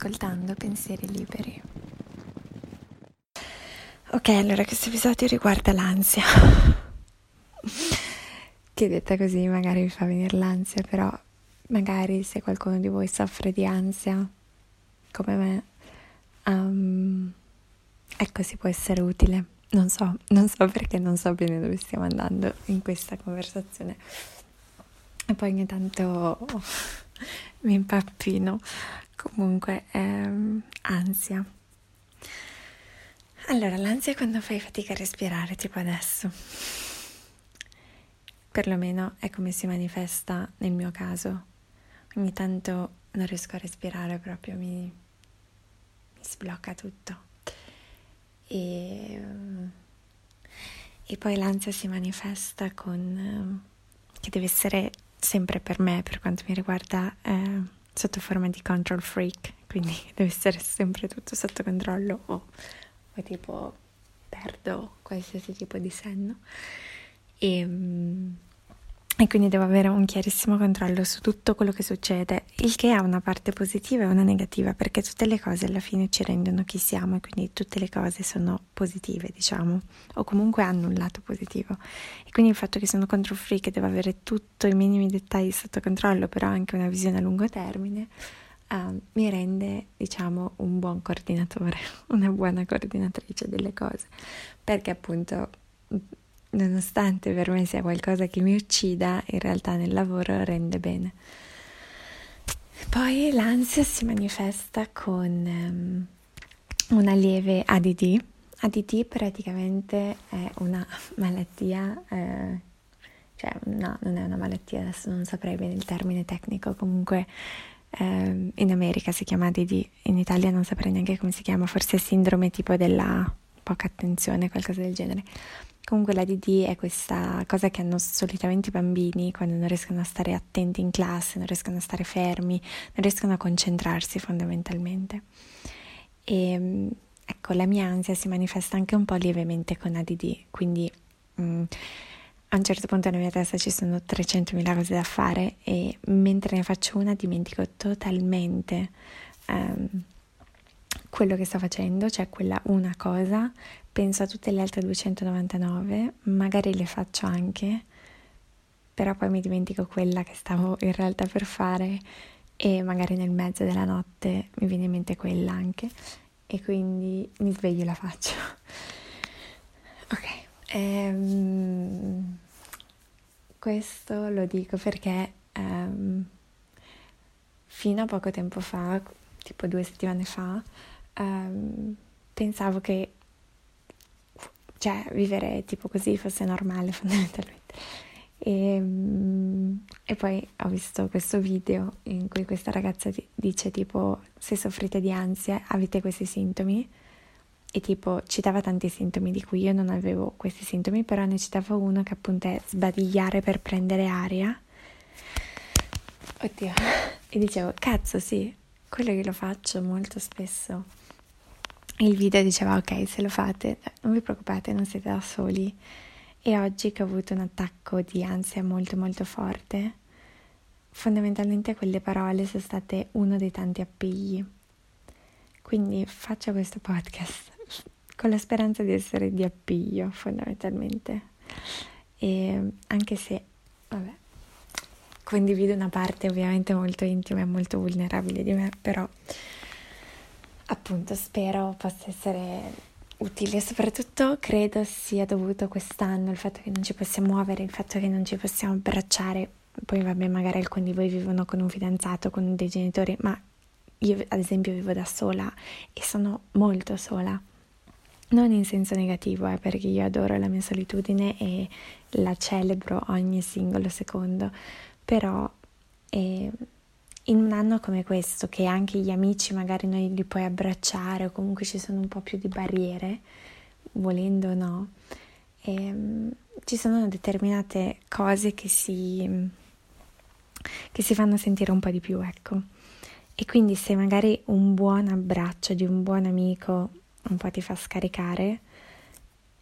ascoltando Pensieri Liberi. Ok, allora questo episodio riguarda l'ansia. che detta così magari mi fa venire l'ansia, però magari se qualcuno di voi soffre di ansia, come me, um, ecco si può essere utile. Non so, non so perché non so bene dove stiamo andando in questa conversazione. E poi ogni tanto mi impappino. Comunque, ehm, ansia. Allora, l'ansia è quando fai fatica a respirare, tipo adesso. Perlomeno è come si manifesta nel mio caso. Ogni tanto non riesco a respirare proprio, mi, mi sblocca tutto. E, e, poi l'ansia si manifesta con... che deve essere sempre per me, per quanto mi riguarda, eh, sotto forma di control freak, quindi deve essere sempre tutto sotto controllo o, o tipo perdo qualsiasi tipo di senno. E, mm, e quindi devo avere un chiarissimo controllo su tutto quello che succede, il che ha una parte positiva e una negativa, perché tutte le cose alla fine ci rendono chi siamo e quindi tutte le cose sono positive, diciamo, o comunque hanno un lato positivo. E quindi il fatto che sono control free, che devo avere tutti i minimi dettagli sotto controllo, però anche una visione a lungo termine, uh, mi rende, diciamo, un buon coordinatore, una buona coordinatrice delle cose, perché appunto nonostante per me sia qualcosa che mi uccida, in realtà nel lavoro rende bene. Poi l'ansia si manifesta con um, una lieve ADD. ADD praticamente è una malattia, eh, cioè no, non è una malattia, adesso non saprei bene il termine tecnico, comunque eh, in America si chiama ADD, in Italia non saprei neanche come si chiama, forse sindrome tipo della poca attenzione, qualcosa del genere Comunque la DD è questa cosa che hanno solitamente i bambini quando non riescono a stare attenti in classe, non riescono a stare fermi, non riescono a concentrarsi fondamentalmente. E ehm, ecco, la mia ansia si manifesta anche un po' lievemente con ADD, quindi mh, mm, a un certo punto nella mia testa ci sono 300.000 cose da fare e mentre ne faccio una dimentico totalmente um, quello che sto facendo, cioè quella una cosa, penso a tutte le altre 299, magari le faccio anche, però poi mi dimentico quella che stavo in realtà per fare e magari nel mezzo della notte mi viene in mente quella anche e quindi mi sveglio e la faccio. ok, ehm, questo lo dico perché ehm, fino a poco tempo fa, tipo due settimane fa, ehm, pensavo che cioè vivere tipo così fosse normale fondamentalmente. E, ehm, e, poi ho visto questo video in cui questa ragazza dice tipo se soffrite di ansia avete questi sintomi? E tipo citava tanti sintomi di cui io non avevo questi sintomi però ne citava uno che appunto è sbadigliare per prendere aria. Oddio. E dicevo cazzo sì quello che lo faccio molto spesso. Il video diceva ok se lo fate non vi preoccupate non siete da soli. E oggi che ho avuto un attacco di ansia molto molto forte fondamentalmente quelle parole sono state uno dei tanti appigli. Quindi faccio questo podcast con la speranza di essere di appiglio fondamentalmente. E anche se vabbè condivido una parte ovviamente molto intima e molto vulnerabile di me però appunto spero possa essere utile e soprattutto credo sia dovuto quest'anno il fatto che non ci possiamo muovere, il fatto che non ci possiamo abbracciare. Poi vabbè, magari alcuni di voi vivono con un fidanzato, con dei genitori, ma io ad esempio vivo da sola e sono molto sola. Non in senso negativo, eh, perché io adoro la mia solitudine e la celebro ogni singolo secondo, però eh, in un anno come questo, che anche gli amici magari non li puoi abbracciare o comunque ci sono un po' più di barriere, volendo o no, e, um, ci sono determinate cose che si, che si fanno sentire un po' di più, ecco. E quindi se magari un buon abbraccio di un buon amico un po' ti fa scaricare,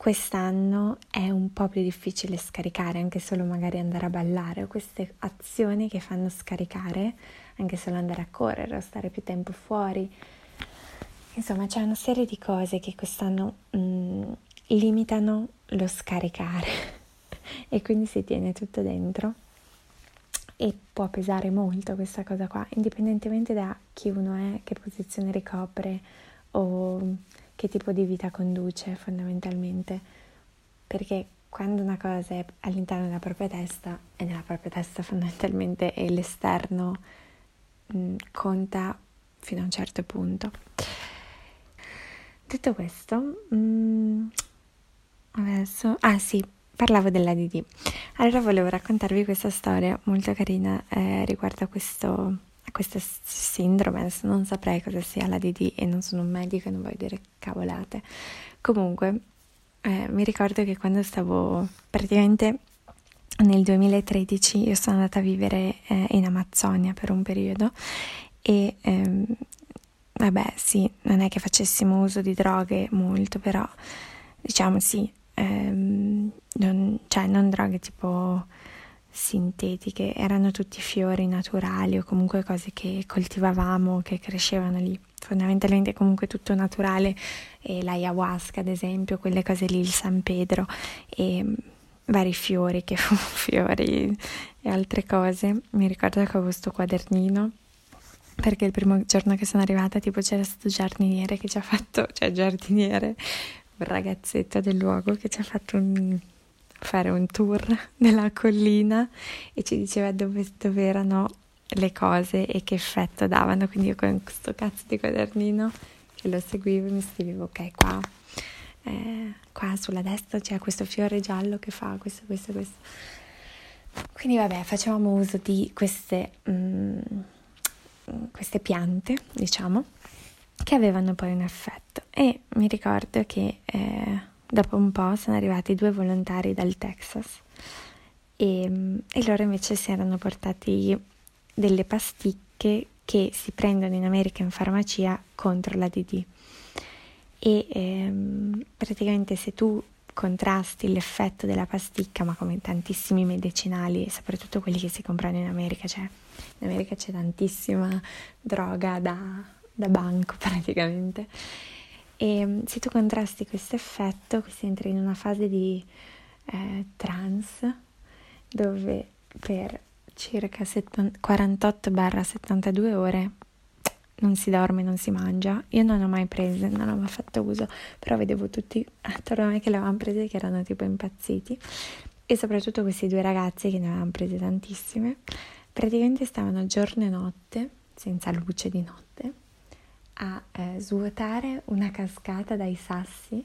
quest'anno è un po' più difficile scaricare, anche solo magari andare a ballare o queste azioni che fanno scaricare, anche solo andare a correre o stare più tempo fuori. Insomma, c'è una serie di cose che quest'anno mh, mm, limitano lo scaricare e quindi si tiene tutto dentro e può pesare molto questa cosa qua, indipendentemente da chi uno è, che posizione ricopre o che tipo di vita conduce fondamentalmente, perché quando una cosa è all'interno della propria testa e nella propria testa fondamentalmente e l'esterno mh, mm, conta fino a un certo punto. Detto questo, mh, mm, adesso, ah sì, parlavo dell'ADD. Allora volevo raccontarvi questa storia molto carina eh, riguardo a questo, questa sindrome. Non saprei cosa sia l'ADD e non sono un medico e non voglio dire cavolate. Comunque, eh, mi ricordo che quando stavo praticamente nel 2013 io sono andata a vivere eh, in Amazzonia per un periodo e ehm, vabbè sì, non è che facessimo uso di droghe molto, però diciamo sì, ehm, non, cioè non droghe tipo sintetiche, erano tutti fiori naturali o comunque cose che coltivavamo, che crescevano lì. Fondamentalmente comunque tutto naturale, e l'ayahuasca ad esempio, quelle cose lì, il San Pedro e vari fiori che fiori e altre cose. Mi ricordo che avevo questo quadernino perché il primo giorno che sono arrivata tipo c'era questo giardiniere che ci ha fatto, cioè giardiniere, un ragazzetto del luogo che ci ha fatto un, fare un tour nella collina e ci diceva dove, dove erano le cose e che effetto davano. Quindi io con questo cazzo di quadernino che lo seguivo e mi scrivevo ok qua, eh, qua sulla destra c'è questo fiore giallo che fa questo, questo, questo. Quindi vabbè, facevamo uso di queste, mm, queste piante, diciamo, che avevano poi un effetto. E mi ricordo che eh, dopo un po' sono arrivati due volontari dal Texas e, e loro invece si erano portati delle pasticche che si prendono in America in farmacia contro la DD. E ehm, praticamente se tu contrasti l'effetto della pasticca, ma come tantissimi medicinali, soprattutto quelli che si comprano in America, cioè in America c'è tantissima droga da, da banco praticamente. E mm, se tu contrasti questo effetto, si entra in una fase di eh, trance dove per circa 48-72 ore non si dorme, non si mangia. Io non ho mai prese, non ho mai fatto uso, però vedevo tutti attorno a me che le avevano prese che erano tipo impazziti e soprattutto questi due ragazzi che ne avevano prese tantissime. Praticamente stavano giorno e notte, senza luce di notte, a eh, svuotare una cascata dai sassi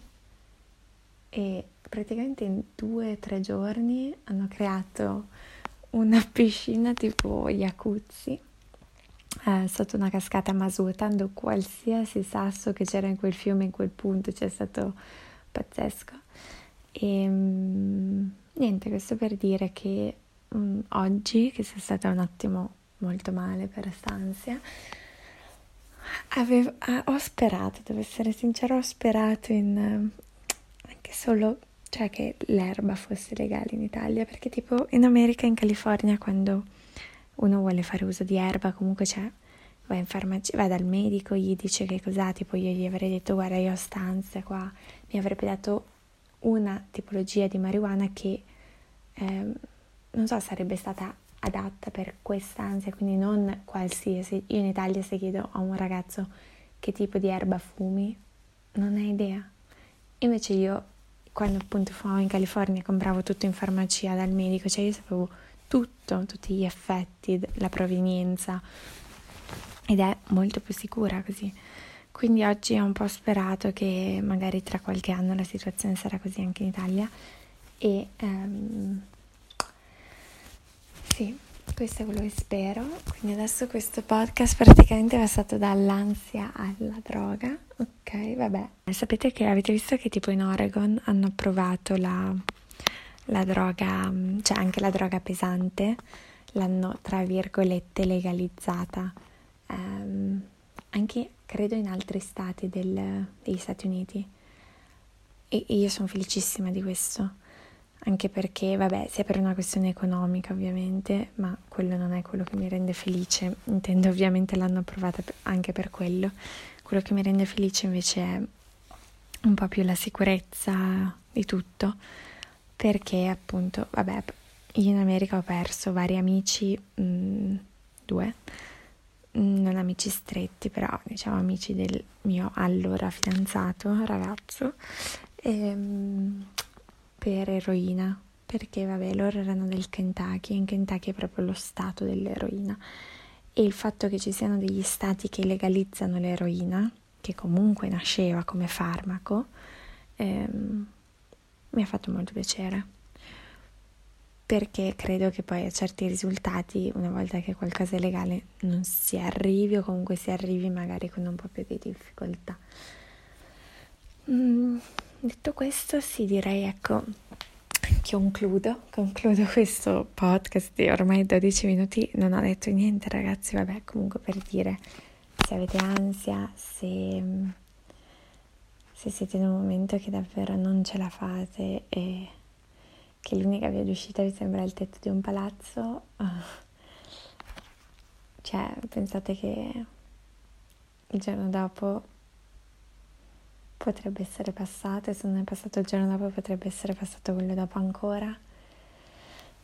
e praticamente in due o tre giorni hanno creato una piscina tipo jacuzzi eh, sotto una cascata ma svuotando qualsiasi sasso che c'era in quel fiume in quel punto, c'è stato pazzesco. E um, niente, questo per dire che um, oggi, che sia stata un attimo molto male per stanzia, avevo, ah, ho sperato, devo essere sincera, ho sperato in uh, anche solo cioè che l'erba fosse legale in Italia, perché tipo in America, in California, quando uno vuole fare uso di erba, comunque c'è, va in farmacia, va dal medico, gli dice che cos'ha, tipo io gli avrei detto guarda io ho stanze qua, mi avrebbe dato una tipologia di marijuana che eh, non so sarebbe stata adatta per quest'ansia, quindi non qualsiasi. Io in Italia se chiedo a un ragazzo che tipo di erba fumi, non ha idea. Invece io quando appunto fumavo in California compravo tutto in farmacia dal medico, cioè io sapevo tutto, tutti gli effetti, la provenienza ed è molto più sicura così. Quindi oggi ho un po' sperato che magari tra qualche anno la situazione sarà così anche in Italia e um, sì, questo è quello che spero. Quindi adesso questo podcast praticamente è passato dall'ansia alla droga. Ok, vabbè. Sapete che avete visto che tipo in Oregon hanno approvato la, la droga, cioè anche la droga pesante, l'hanno tra virgolette legalizzata. Um, anche credo in altri stati del, degli Stati Uniti. e io sono felicissima di questo, anche perché, vabbè, sia per una questione economica ovviamente, ma quello non è quello che mi rende felice, intendo ovviamente l'hanno approvata anche per quello, quello che mi rende felice invece è un po' più la sicurezza di tutto, perché appunto, vabbè, io in America ho perso vari amici, mh, mm, due, mm, non amici stretti, però diciamo amici del mio allora fidanzato, ragazzo, ehm, per eroina, perché vabbè, loro erano del Kentucky, e in Kentucky è proprio lo stato dell'eroina. E il fatto che ci siano degli stati che legalizzano l'eroina, che comunque nasceva come farmaco, ehm, mi ha fatto molto piacere perché credo che poi a certi risultati, una volta che qualcosa è legale, non si arrivi o comunque si arrivi magari con un po' più di difficoltà. Mm, detto questo, sì, direi ecco concludo, concludo questo podcast di ormai 12 minuti, non ho detto niente ragazzi, vabbè comunque per dire se avete ansia, se, se siete in un momento che davvero non ce la fate e che l'unica via d'uscita vi sembra il tetto di un palazzo, cioè pensate che il giorno dopo potrebbe essere passato e se non è passato il giorno dopo potrebbe essere passato quello dopo ancora.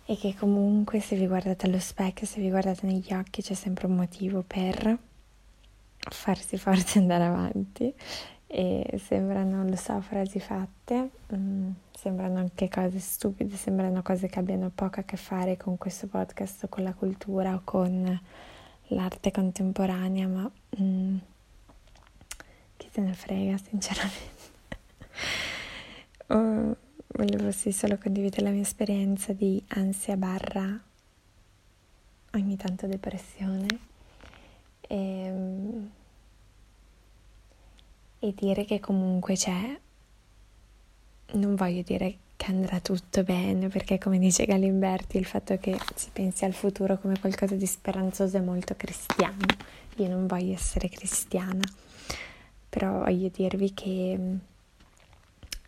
E che comunque se vi guardate allo specchio, se vi guardate negli occhi c'è sempre un motivo per farsi forza e andare avanti. E sembrano, lo so, frasi fatte, mm, sembrano anche cose stupide, sembrano cose che abbiano poco a che fare con questo podcast con la cultura o con l'arte contemporanea, ma mm, se ne frega sinceramente. oh, volevo sì solo condividere la mia esperienza di ansia barra ogni tanto depressione. E, ehm, e dire che comunque c'è, non voglio dire che andrà tutto bene, perché come dice Galimberti, il fatto che si pensi al futuro come qualcosa di speranzoso è molto cristiano. Io non voglio essere cristiana, però voglio dirvi che mm,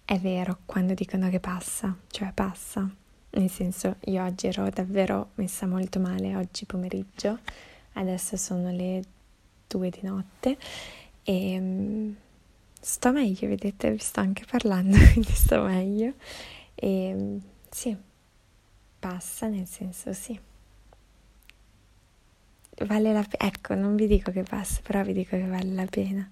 è vero quando dicono che passa, cioè passa. Nel senso, io oggi ero davvero messa molto male, oggi pomeriggio, adesso sono le due di notte e mm, sto meglio, vedete, vi sto anche parlando, quindi sto meglio. E sì, passa nel senso sì. Vale la pena, ecco, non vi dico che passa, però vi dico che vale la pena.